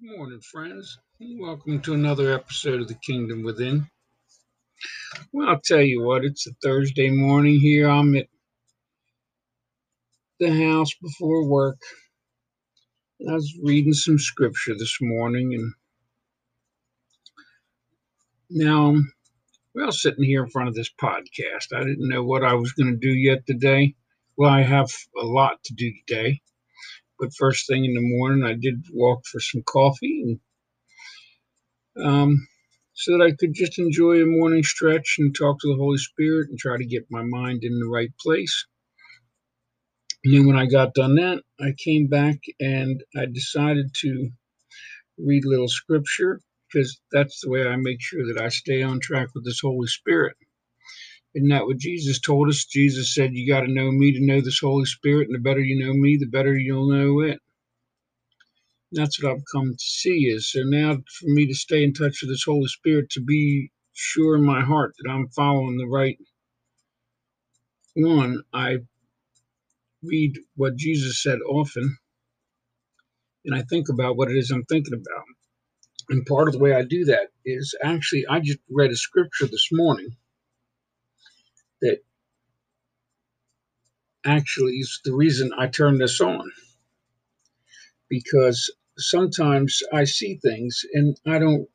Good morning, friends. Welcome to another episode of The Kingdom Within. Well, I'll tell you what, it's a Thursday morning here. I'm at the house before work. I was reading some scripture this morning, and now I'm well sitting here in front of this podcast. I didn't know what I was going to do yet today. Well, I have a lot to do today. But first thing in the morning, I did walk for some coffee, and um, so that I could just enjoy a morning stretch and talk to the Holy Spirit and try to get my mind in the right place. And then when I got done that, I came back and I decided to read a little scripture because that's the way I make sure that I stay on track with this Holy Spirit. Isn't that what Jesus told us? Jesus said, You got to know me to know this Holy Spirit, and the better you know me, the better you'll know it. And that's what I've come to see is so now for me to stay in touch with this Holy Spirit, to be sure in my heart that I'm following the right one, I read what Jesus said often, and I think about what it is I'm thinking about. And part of the way I do that is actually, I just read a scripture this morning that actually is the reason I turn this on. Because sometimes I see things and I don't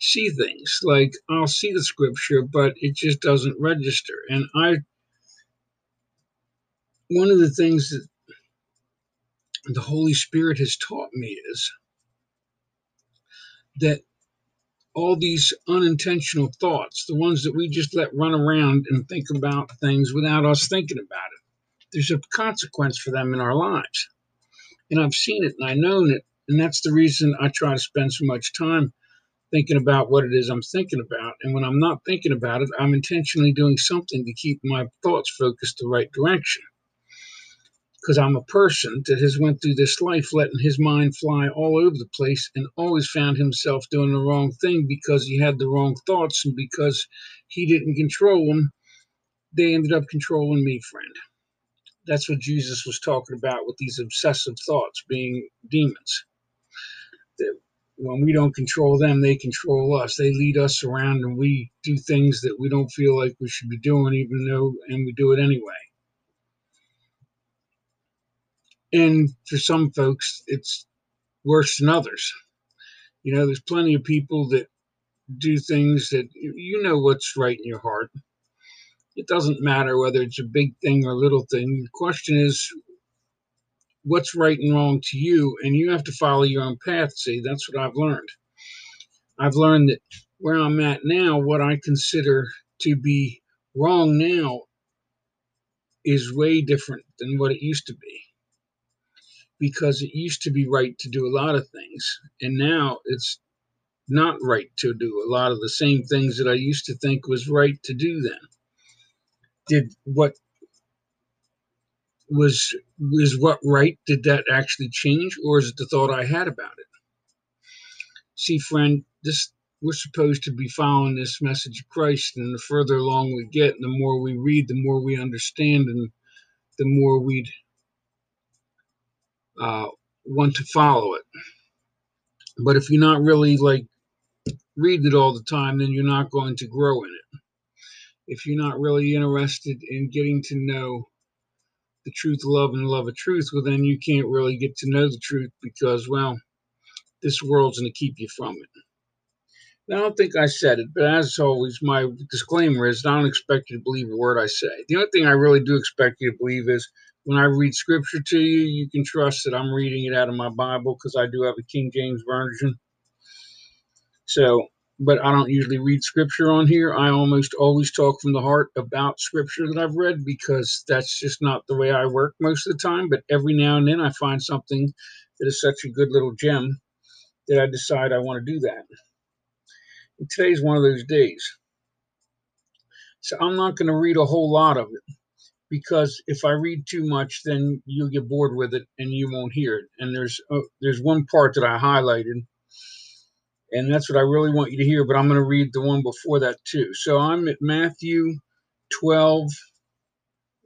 see things. Like I'll see the scripture, but it just doesn't register. And I, one of the things that the Holy Spirit has taught me is that all these unintentional thoughts, the ones that we just let run around and think about things without us thinking about it. There's a consequence for them in our lives. And I've seen it and I've known it. And that's the reason I try to spend so much time thinking about what it is I'm thinking about. And when I'm not thinking about it, I'm intentionally doing something to keep my thoughts focused the right direction because I'm a person that has went through this life letting his mind fly all over the place and always found himself doing the wrong thing because he had the wrong thoughts and because he didn't control them they ended up controlling me friend. That's what jesus was talking about with these obsessive thoughts being demons. That when we don't control them they control us. They lead us around and we do things that we don't feel like we should be doing even though and we do it anyway and for some folks it's worse than others. You know there's plenty of people that do things that you know what's right in your heart. It doesn't matter whether it's a big thing or a little thing. The question is what's right and wrong to you? And you have to follow your own path see? That's what i've learned. I've learned that where i'm at now what i consider to be wrong now is way different than what it used to be because it used to be right to do a lot of things, and now it's not right to do a lot of the same things that I used to think was right to do then. Did what was was what right? Did that actually change, or is it the thought I had about it? See, friend, this we're supposed to be following this message of Christ, and the further along we get, and the more we read, the more we understand, and the more we'd uh, want to follow it. But if you're not really like reading it all the time, then you're not going to grow in it. If you're not really interested in getting to know the truth love and love of truth, well, then you can't really get to know the truth because, well, this world's going to keep you from it. Now, I don't think I said it, but as always, my disclaimer is I don't expect you to believe a word I say. The only thing I really do expect you to believe is when I read scripture to you, you can trust that I'm reading it out of my Bible because I do have a King James version. So, but I don't usually read scripture on here. I almost always talk from the heart about scripture that I've read because that's just not the way I work most of the time. But every now and then I find something that is such a good little gem that I decide I want to do that. And today's one of those days. So I'm not going to read a whole lot of it because if I read too much, then you'll get bored with it and you won't hear it. And there's uh, there's one part that I highlighted, and that's what I really want you to hear. But I'm going to read the one before that too. So I'm at Matthew 12,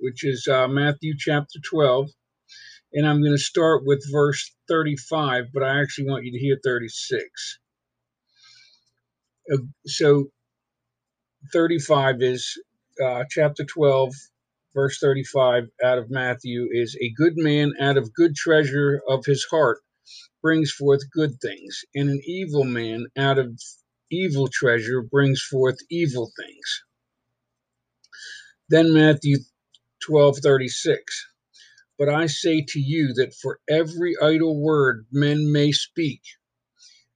which is uh, Matthew chapter 12, And I'm going to start with verse 35, but I actually want you to hear 36. Uh, so 35 is uh, chapter 12, verse 35 out of Matthew is a good man out of good treasure of his heart brings forth good things, and an evil man out of evil treasure brings forth evil things. Then Matthew 12:36 But I say to you that for every idle word men may speak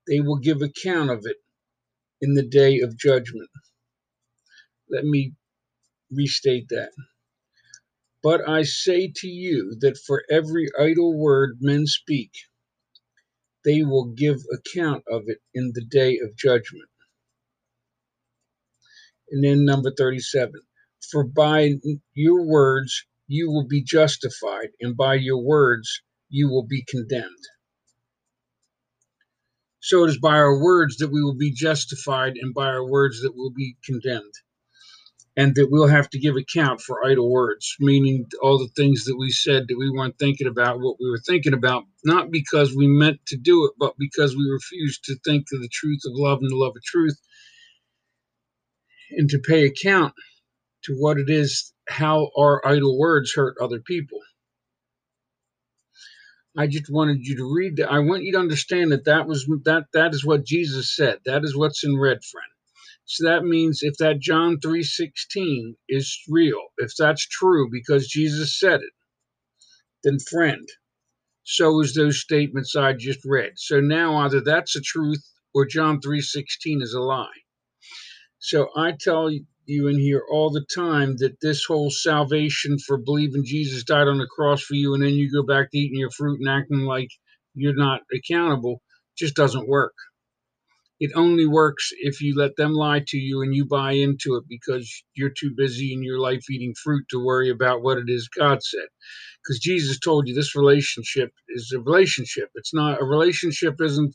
they will give account of it in the day of judgment. Let me restate that. But I say to you that for every idle word men speak, they will give account of it in the day of judgment. And then number 37 For by your words you will be justified, and by your words you will be condemned. So it is by our words that we will be justified, and by our words that we'll be condemned and that we'll have to give account for idle words, meaning all the things that we said that we weren't thinking about what we were thinking about, not because we meant to do it, but because we refused to think of the truth of love and the love of truth, and to pay account to what it is, how our idle words hurt other people. I just wanted you to read that. I want you to understand that that was that that is what Jesus said. That is what's in red, friend. So that means if that John 3:16 is real, if that's true because Jesus said it, then friend, so is those statements I just read. So now either that's the truth or John 3:16 is a lie. So I tell you in here all the time that this whole salvation for believing Jesus died on the cross for you and then you go back to eating your fruit and acting like you're not accountable just doesn't work it only works if you let them lie to you and you buy into it because you're too busy in your life eating fruit to worry about what it is God said. Because Jesus told you this relationship is a relationship. It's not a relationship, isn't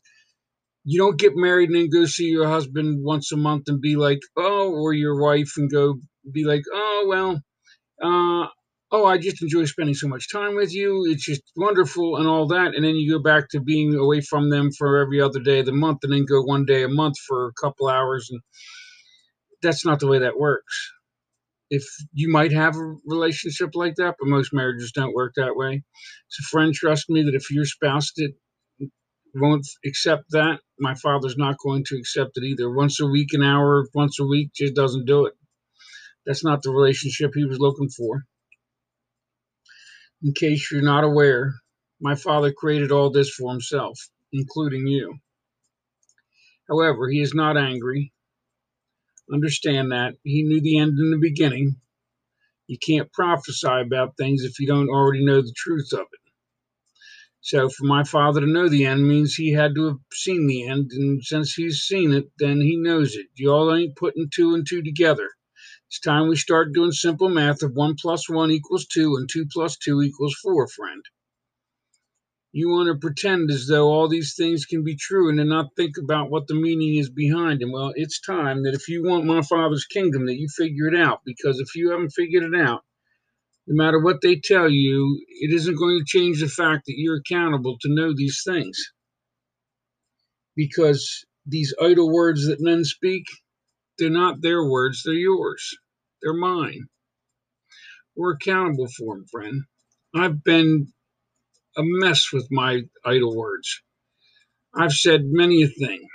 you don't get married and then go see your husband once a month and be like, oh, or your wife and go be like, oh, well, uh, oh, I just enjoy spending so much time with you. It's just wonderful and all that. And then you go back to being away from them for every other day of the month and then go one day a month for a couple hours. And that's not the way that works. If you might have a relationship like that, but most marriages don't work that way. So, friend, trust me that if your spouse did, won't accept that, my father's not going to accept it either. Once a week, an hour, once a week just doesn't do it. That's not the relationship he was looking for. In case you're not aware, my Father created all this for himself, including you. However, he is not angry. Understand that. He knew the end in the beginning. You can't prophesy about things if you don't already know the truth of it. So, for my father to know the end means he had to have seen the end, and since he's seen it, then he knows it. You all ain't putting two and two together. It's time we start doing simple math of 1 plus 1 equals 2 and 2 plus 2 equals 4, friend. You want to pretend as though all these things can be true and then not think about what the meaning is behind them. Well, it's time that if you want my Father's kingdom, that you figure it out. Because if you haven't figured it out, no matter what they tell you, it isn't going to change the fact that you're accountable to know these things. Because these idle words that men speak, they're not their words, they're yours. They're mine. We're accountable for them, friend. I've been a mess with my idle words. I've said many a thing.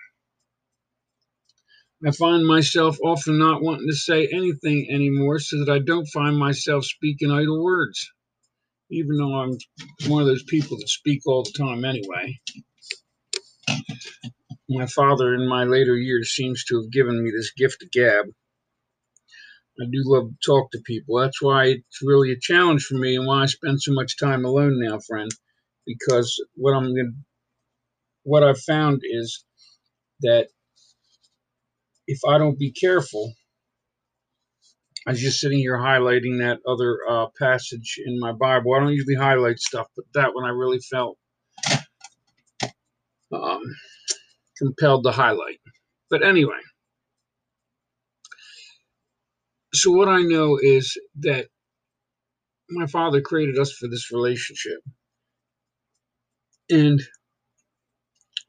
I find myself often not wanting to say anything anymore so that I don't find myself speaking idle words, even though I'm one of those people that speak all the time anyway my father in my later years seems to have given me this gift of gab. I do love to talk to people. That's why it's really a challenge for me and why I spend so much time alone now, friend. Because what I'm going what I've found is that if I don't be careful, I was just sitting here highlighting that other uh, passage in my Bible. I don't usually highlight stuff, but that one I really felt um, compelled to highlight. But anyway, so what I know is that my father created us for this relationship. And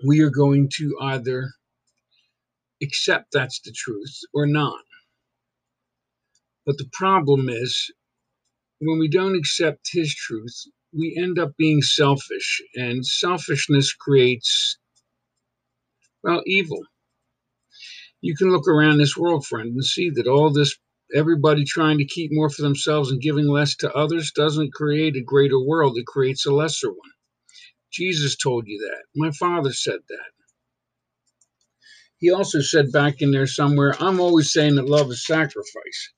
we are going to either accept that's the truth or not. But the problem is when we don't accept his truth, we end up being selfish, and selfishness creates, well, evil. You can look around this world, friend, and see that all this, everybody trying to keep more for themselves and giving less to others, doesn't create a greater world, it creates a lesser one. Jesus told you that. My father said that. He also said back in there somewhere, I'm always saying that love is sacrifice.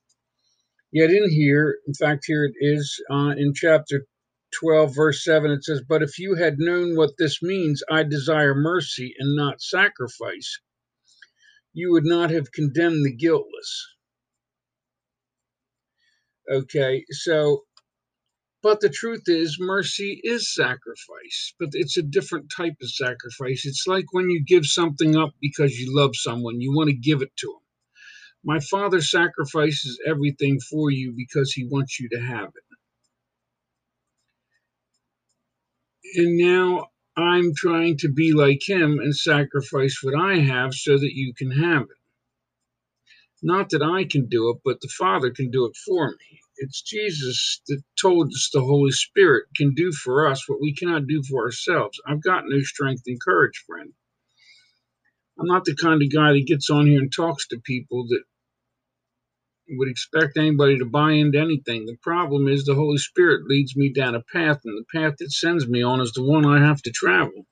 Yet in here, in fact, here it is uh, in chapter 12, verse 7, it says, But if you had known what this means, I desire mercy and not sacrifice, you would not have condemned the guiltless. Okay, so, but the truth is, mercy is sacrifice, but it's a different type of sacrifice. It's like when you give something up because you love someone, you want to give it to them. My Father sacrifices everything for you because he wants you to have it. And now I'm trying to be like him and sacrifice what I have so that you can have it. Not that I can do it, but the Father can do it for me. It's Jesus that told us the Holy Spirit can do for us what we cannot do for ourselves. I've got no strength and courage, friend. I'm not the kind of guy that gets on here and talks to people that would expect anybody to buy into anything. The problem is the Holy Spirit leads me down a path, and the path it sends me on is the one I have to travel.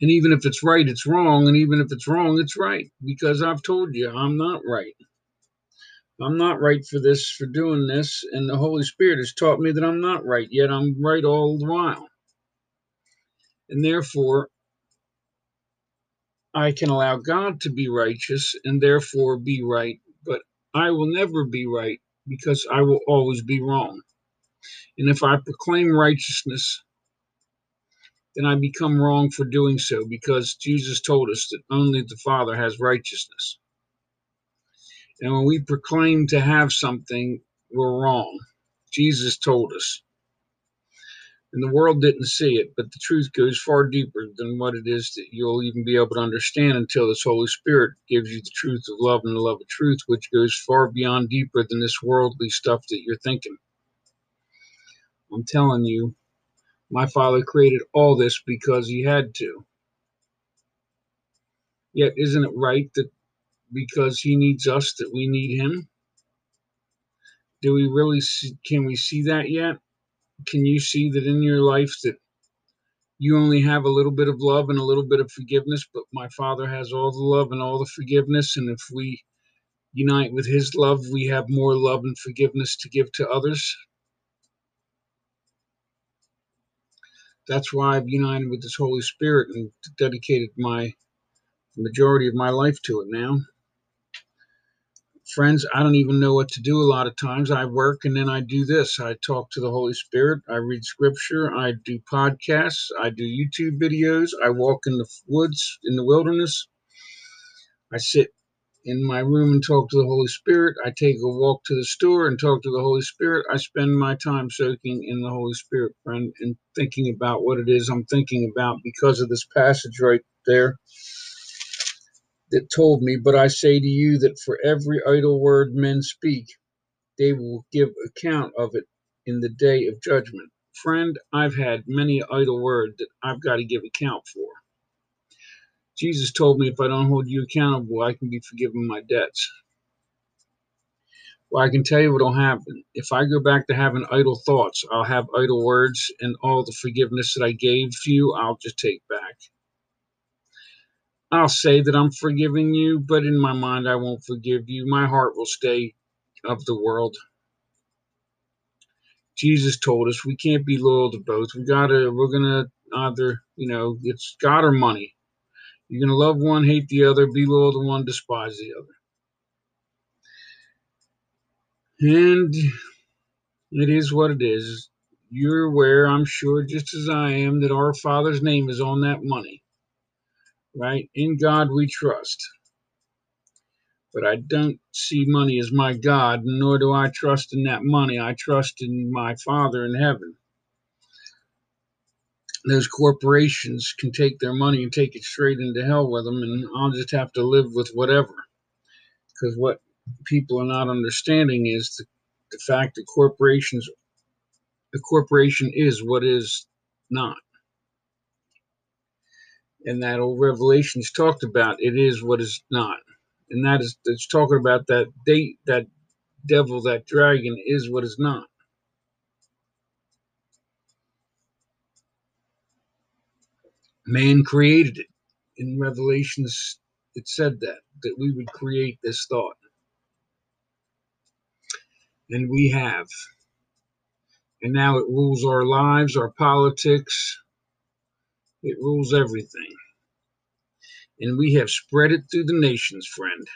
And even if it's right, it's wrong. And even if it's wrong, it's right. Because I've told you, I'm not right. I'm not right for this, for doing this. And the Holy Spirit has taught me that I'm not right, yet I'm right all the while. And therefore, I can allow God to be righteous and therefore be right, but I will never be right because I will always be wrong. And if I proclaim righteousness, then I become wrong for doing so because Jesus told us that only the Father has righteousness. And when we proclaim to have something, we're wrong. Jesus told us and the world didn't see it, but the truth goes far deeper than what it is that you'll even be able to understand until this Holy Spirit gives you the truth of love and the love of truth, which goes far beyond deeper than this worldly stuff that you're thinking. I'm telling you, my Father created all this because He had to. Yet, isn't it right that because He needs us, that we need Him? Do we really see, can we see that yet? can you see that in your life that you only have a little bit of love and a little bit of forgiveness, but my Father has all the love and all the forgiveness. And if we unite with His love, we have more love and forgiveness to give to others. That's why I've united with this Holy Spirit and dedicated my majority of my life to it now friends, I don't even know what to do a lot of times. I work and then I do this. I talk to the Holy Spirit. I read scripture. I do podcasts. I do YouTube videos. I walk in the woods, in the wilderness. I sit in my room and talk to the Holy Spirit. I take a walk to the store and talk to the Holy Spirit. I spend my time soaking in the Holy Spirit, friend, and thinking about what it is I'm thinking about because of this passage right there that told me, But I say to you that for every idle word men speak, they will give account of it in the day of judgment. Friend, I've had many idle words that I've got to give account for. Jesus told me if I don't hold you accountable, I can be forgiven my debts. Well, I can tell you what'll happen. If I go back to having idle thoughts, I'll have idle words, and all the forgiveness that I gave you, I'll just take back. I'll say that I'm forgiving you, but in my mind, I won't forgive you. My heart will stay of the world. Jesus told us we can't be loyal to both. We gotta, we're gonna either, you know, it's God or money. You're gonna love one, hate the other, be loyal to one, despise the other. And it is what it is. You're aware, I'm sure, just as I am, that our Father's name is on that money right? In God we trust. But I don't see money as my God, nor do I trust in that money. I trust in my Father in heaven. Those corporations can take their money and take it straight into hell with them, and I'll just have to live with whatever. Because what people are not understanding is the, the fact that corporations, a corporation is what is not. And that old Revelations talked about it is what is not. And that is it's talking about that date that devil, that dragon is what is not. Man created it. In Revelations, it said that, that we would create this thought. And we have. And now it rules our lives, our politics, it rules everything. And we have spread it through the nations, friend.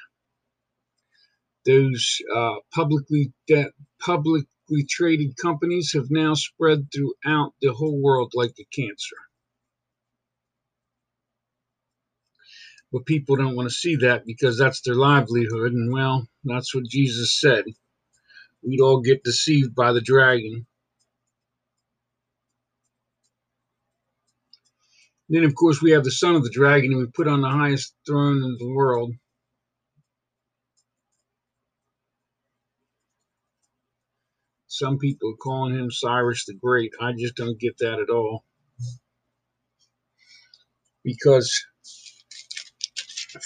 Those uh, publicly de- publicly traded companies have now spread throughout the whole world like a cancer. But people don't want to see that because that's their livelihood. And well, that's what Jesus said. We'd all get deceived by the dragon. Then, of course, we have the son of the dragon, and we put on the highest throne in the world. Some people are calling him Cyrus the Great. I just don't get that at all. Because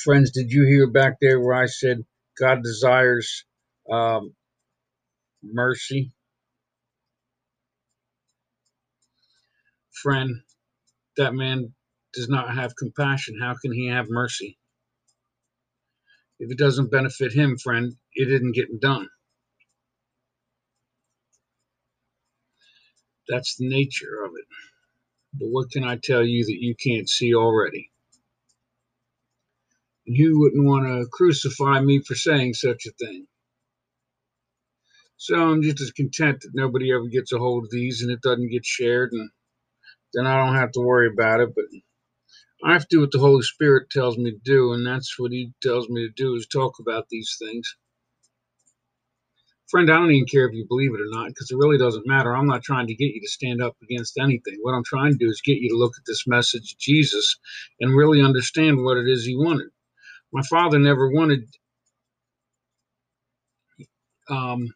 friends, did you hear back there where I said God desires um, mercy? Friend, that man does not have compassion. How can he have mercy? If it doesn't benefit him, friend, it isn't getting done. That's the nature of it. But what can I tell you that you can't see already? And you wouldn't want to crucify me for saying such a thing. So I'm just as content that nobody ever gets a hold of these and it doesn't get shared, and then I don't have to worry about it. But I have to do what the Holy Spirit tells me to do, and that's what He tells me to do is talk about these things. Friend, I don't even care if you believe it or not, because it really doesn't matter. I'm not trying to get you to stand up against anything. What I'm trying to do is get you to look at this message of Jesus and really understand what it is He wanted my father never wanted um,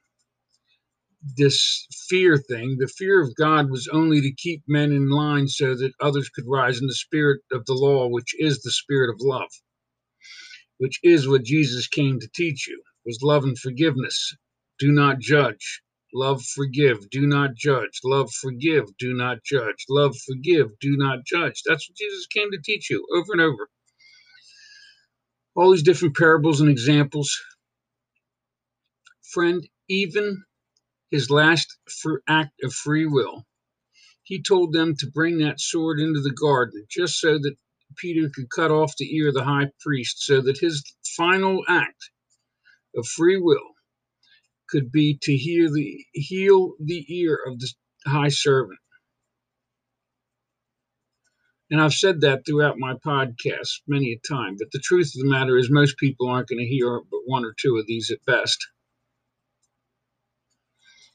this fear thing. The fear of God was only to keep men in line so that others could rise in the spirit of the law, which is the spirit of love, which is what Jesus came to teach you, was love and forgiveness. Do not judge. Love, forgive, do not judge. Love, forgive, do not judge. Love, forgive, do not judge. That's what Jesus came to teach you over and over all these different parables and examples. Friend, even his last act of free will, he told them to bring that sword into the garden just so that Peter could cut off the ear of the high priest, so that his final act of free will could be to heal the, heal the ear of the high servant. And I've said that throughout my podcast many a time. But the truth of the matter is, most people aren't going to hear but one or two of these at best.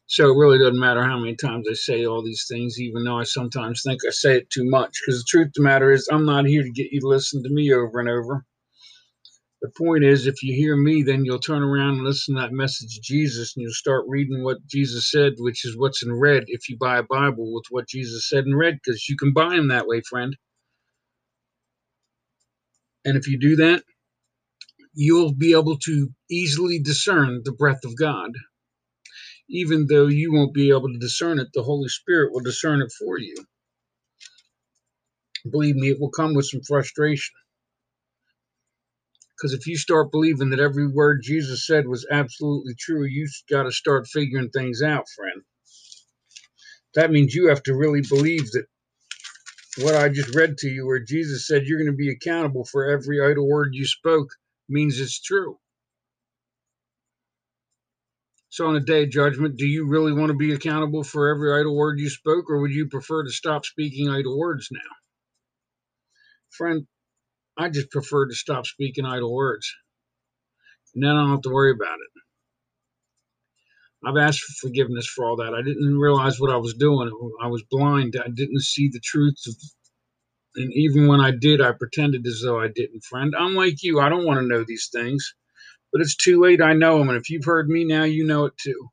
So it really doesn't matter how many times I say all these things, even though I sometimes think I say it too much. Because the truth of the matter is, I'm not here to get you to listen to me over and over. The point is, if you hear me, then you'll turn around and listen to that message of Jesus and you'll start reading what Jesus said, which is what's in red if you buy a Bible with what Jesus said in red, because you can buy them that way, friend. And if you do that, you'll be able to easily discern the breath of God. Even though you won't be able to discern it, the Holy Spirit will discern it for you. Believe me, it will come with some frustration. Because if you start believing that every word Jesus said was absolutely true, you got to start figuring things out, friend. That means you have to really believe that what I just read to you, where Jesus said you're going to be accountable for every idle word you spoke, means it's true. So, on a day of judgment, do you really want to be accountable for every idle word you spoke, or would you prefer to stop speaking idle words now? Friend, I just prefer to stop speaking idle words. And then I don't have to worry about it. I've asked for forgiveness for all that. I didn't realize what I was doing. I was blind. I didn't see the truth. Of, and even when I did, I pretended as though I didn't, friend. I'm like you. I don't want to know these things. But it's too late. I know them. And if you've heard me now, you know it too.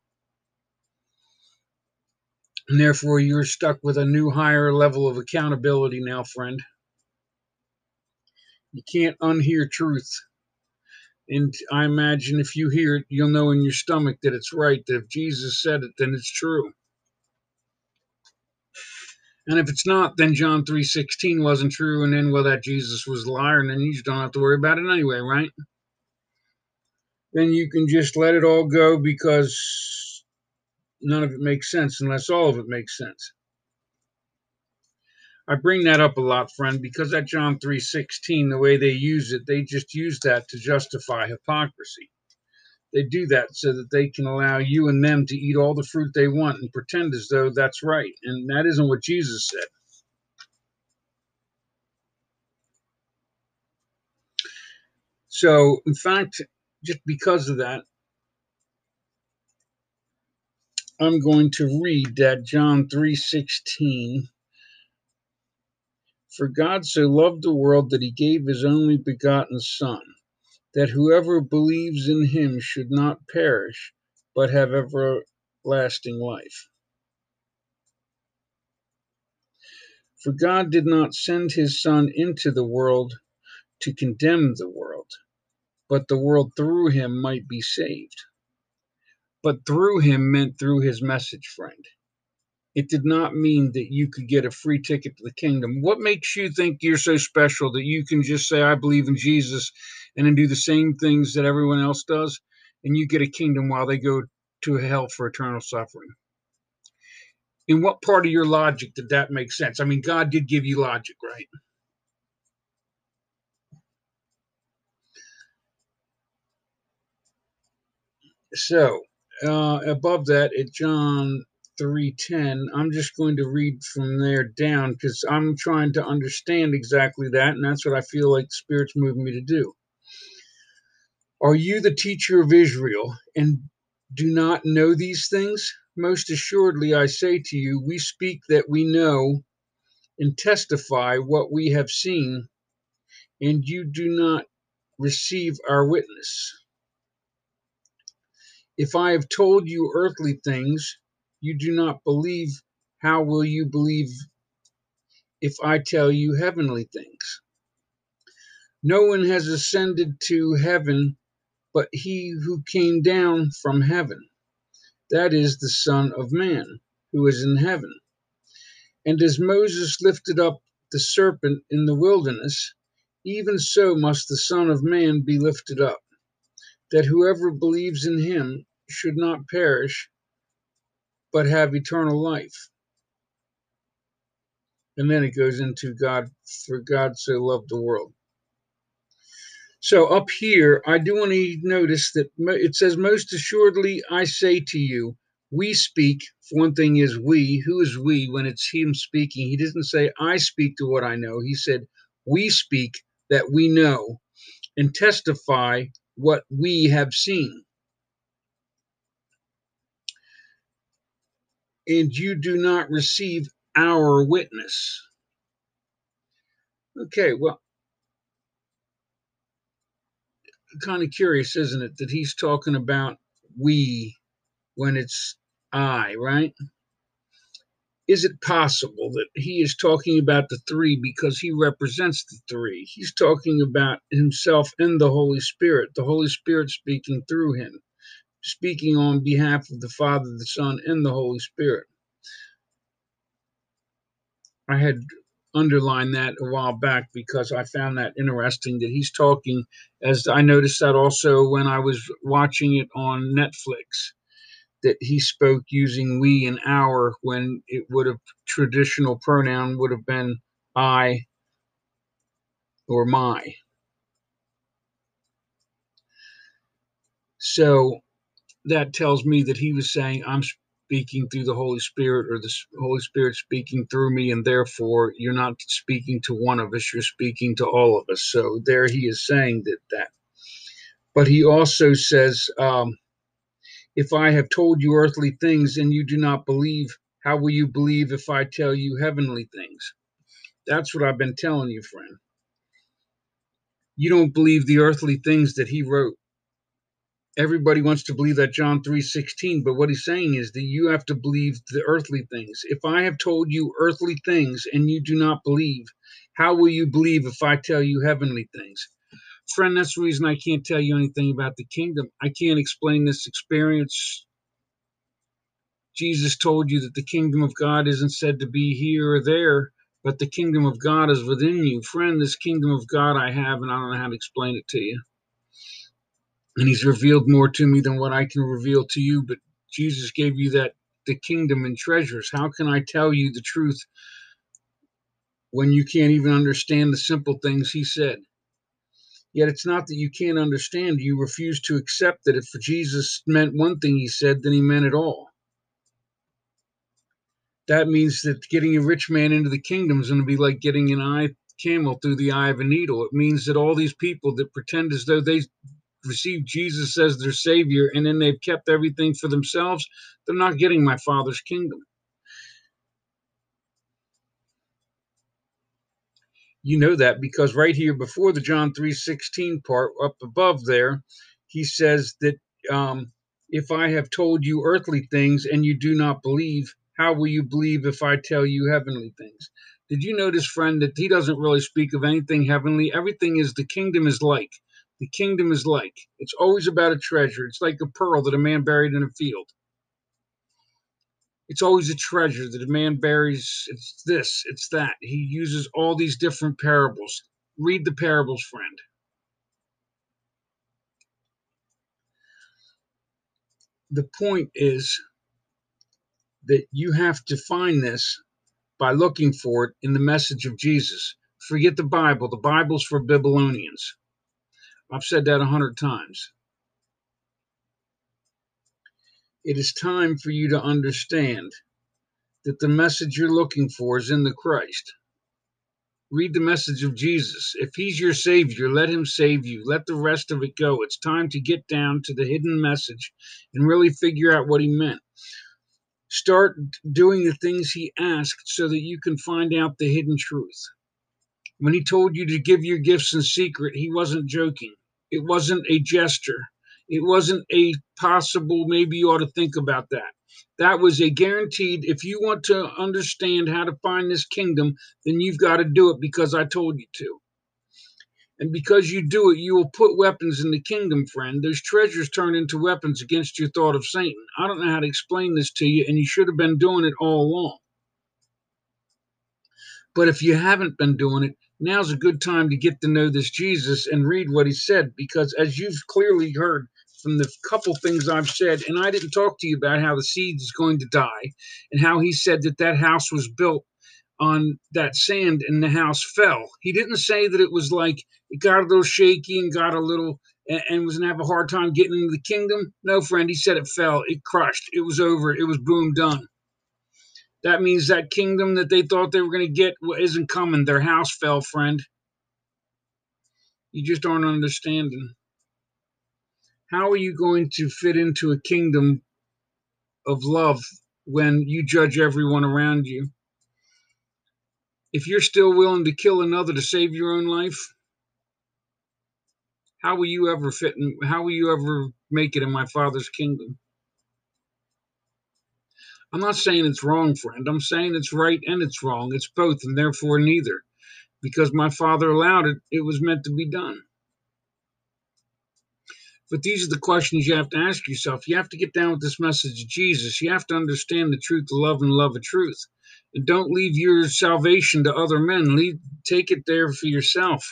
And therefore, you're stuck with a new higher level of accountability now, friend. You can't unhear truth. And I imagine if you hear it, you'll know in your stomach that it's right, that if Jesus said it, then it's true. And if it's not, then John 3.16 wasn't true, and then, well, that Jesus was a liar, and then you just don't have to worry about it anyway, right? Then you can just let it all go because none of it makes sense unless all of it makes sense. I bring that up a lot, friend, because that John 3:16, the way they use it, they just use that to justify hypocrisy. They do that so that they can allow you and them to eat all the fruit they want and pretend as though that's right. And that isn't what Jesus said. So, in fact, just because of that, I'm going to read that John 3:16 for God so loved the world that he gave his only begotten Son, that whoever believes in him should not perish, but have everlasting life. For God did not send his Son into the world to condemn the world, but the world through him might be saved. But through him meant through his message, friend it did not mean that you could get a free ticket to the kingdom. What makes you think you're so special that you can just say, I believe in Jesus, and then do the same things that everyone else does, and you get a kingdom while they go to hell for eternal suffering? In what part of your logic did that make sense? I mean, God did give you logic, right? So, uh, above that, at John 310. I'm just going to read from there down because I'm trying to understand exactly that, and that's what I feel like the Spirit's moving me to do. Are you the teacher of Israel and do not know these things? Most assuredly, I say to you, we speak that we know and testify what we have seen, and you do not receive our witness. If I have told you earthly things, you do not believe, how will you believe if I tell you heavenly things? No one has ascended to heaven but he who came down from heaven, that is the Son of Man, who is in heaven. And as Moses lifted up the serpent in the wilderness, even so must the Son of Man be lifted up, that whoever believes in him should not perish, but have eternal life. And then it goes into God, for God so loved the world. So up here, I do want to notice that it says, Most assuredly, I say to you, we speak. For one thing is we. Who is we when it's him speaking? He doesn't say, I speak to what I know. He said, We speak that we know and testify what we have seen. And you do not receive our witness. Okay, well, kind of curious, isn't it, that he's talking about we when it's I, right? Is it possible that he is talking about the three because he represents the three? He's talking about himself and the Holy Spirit, the Holy Spirit speaking through him speaking on behalf of the Father, the Son, and the Holy Spirit. I had underlined that a while back because I found that interesting that he's talking, as I noticed that also when I was watching it on Netflix, that he spoke using we and our when it would have traditional pronoun would have been I or my. So that tells me that he was saying, I'm speaking through the Holy Spirit or the Holy Spirit speaking through me, and therefore you're not speaking to one of us, you're speaking to all of us. So there he is saying that. that. But he also says, um, If I have told you earthly things and you do not believe, how will you believe if I tell you heavenly things? That's what I've been telling you, friend. You don't believe the earthly things that he wrote. Everybody wants to believe that John 3:16, but what he's saying is that you have to believe the earthly things. If I have told you earthly things and you do not believe, how will you believe if I tell you heavenly things? Friend, that's the reason I can't tell you anything about the kingdom. I can't explain this experience. Jesus told you that the kingdom of God isn't said to be here or there, but the kingdom of God is within you. Friend, this kingdom of God I have, and I don't know how to explain it to you. And he's revealed more to me than what I can reveal to you, but Jesus gave you that the kingdom and treasures. How can I tell you the truth when you can't even understand the simple things he said? Yet it's not that you can't understand, you refuse to accept that if Jesus meant one thing he said, then he meant it all. That means that getting a rich man into the kingdom is going to be like getting an eye camel through the eye of a needle. It means that all these people that pretend as though they received Jesus as their savior and then they've kept everything for themselves, they're not getting my father's kingdom. you know that because right here before the John 3:16 part up above there he says that um, if I have told you earthly things and you do not believe how will you believe if I tell you heavenly things? Did you notice friend that he doesn't really speak of anything heavenly? Everything is the kingdom is like the kingdom is like it's always about a treasure it's like a pearl that a man buried in a field it's always a treasure that a man buries. It's this, it's that. He uses all these different parables. Read the parables, friend. The point is that you have to find this by looking for it in the message of Jesus. Forget the Bible. The Bible's for Babylonians. I've said that a hundred times. It is time for you to understand that the message you're looking for is in the Christ. Read the message of Jesus. If he's your Savior, let him save you. Let the rest of it go. It's time to get down to the hidden message and really figure out what he meant. Start doing the things he asked so that you can find out the hidden truth. When he told you to give your gifts in secret, he wasn't joking. It wasn't a gesture. It wasn't a possible, maybe you ought to think about that. That was a guaranteed, if you want to understand how to find this kingdom, then you've got to do it because I told you to. And because you do it, you will put weapons in the kingdom, friend. Those treasures turn into weapons against your thought of Satan. I don't know how to explain this to you, and you should have been doing it all along. But if you haven't been doing it, now's a good time to get to know this Jesus and read what he said, because as you've clearly heard, from the couple things I've said, and I didn't talk to you about how the seed is going to die, and how he said that that house was built on that sand and the house fell. He didn't say that it was like it got a little shaky and got a little and, and was gonna have a hard time getting into the kingdom. No, friend, he said it fell, it crushed, it was over, it was boom done. That means that kingdom that they thought they were going to get isn't coming. Their house fell, friend. You just aren't understanding. How are you going to fit into a kingdom of love when you judge everyone around you? If you're still willing to kill another to save your own life, how will you ever fit in, how will you ever make it in my father's kingdom? I'm not saying it's wrong, friend. I'm saying it's right and it's wrong. It's both and therefore neither. Because my father allowed it, it was meant to be done. But these are the questions you have to ask yourself. You have to get down with this message of Jesus. You have to understand the truth of love and love of truth. And don't leave your salvation to other men. Leave, take it there for yourself.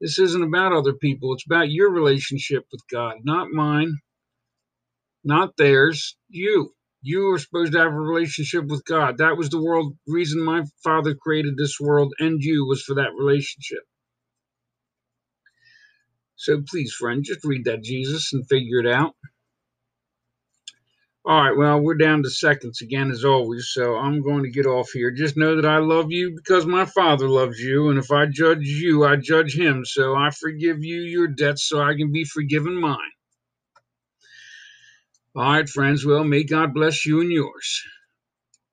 This isn't about other people. It's about your relationship with God, not mine, not theirs. You. You are supposed to have a relationship with God. That was the world reason my father created this world and you was for that relationship. So please, friend, just read that Jesus and figure it out. All right, well, we're down to seconds again, as always, so I'm going to get off here. Just know that I love you because my Father loves you, and if I judge you, I judge him. So I forgive you your debts so I can be forgiven mine. All right, friends. Well, may God bless you and yours.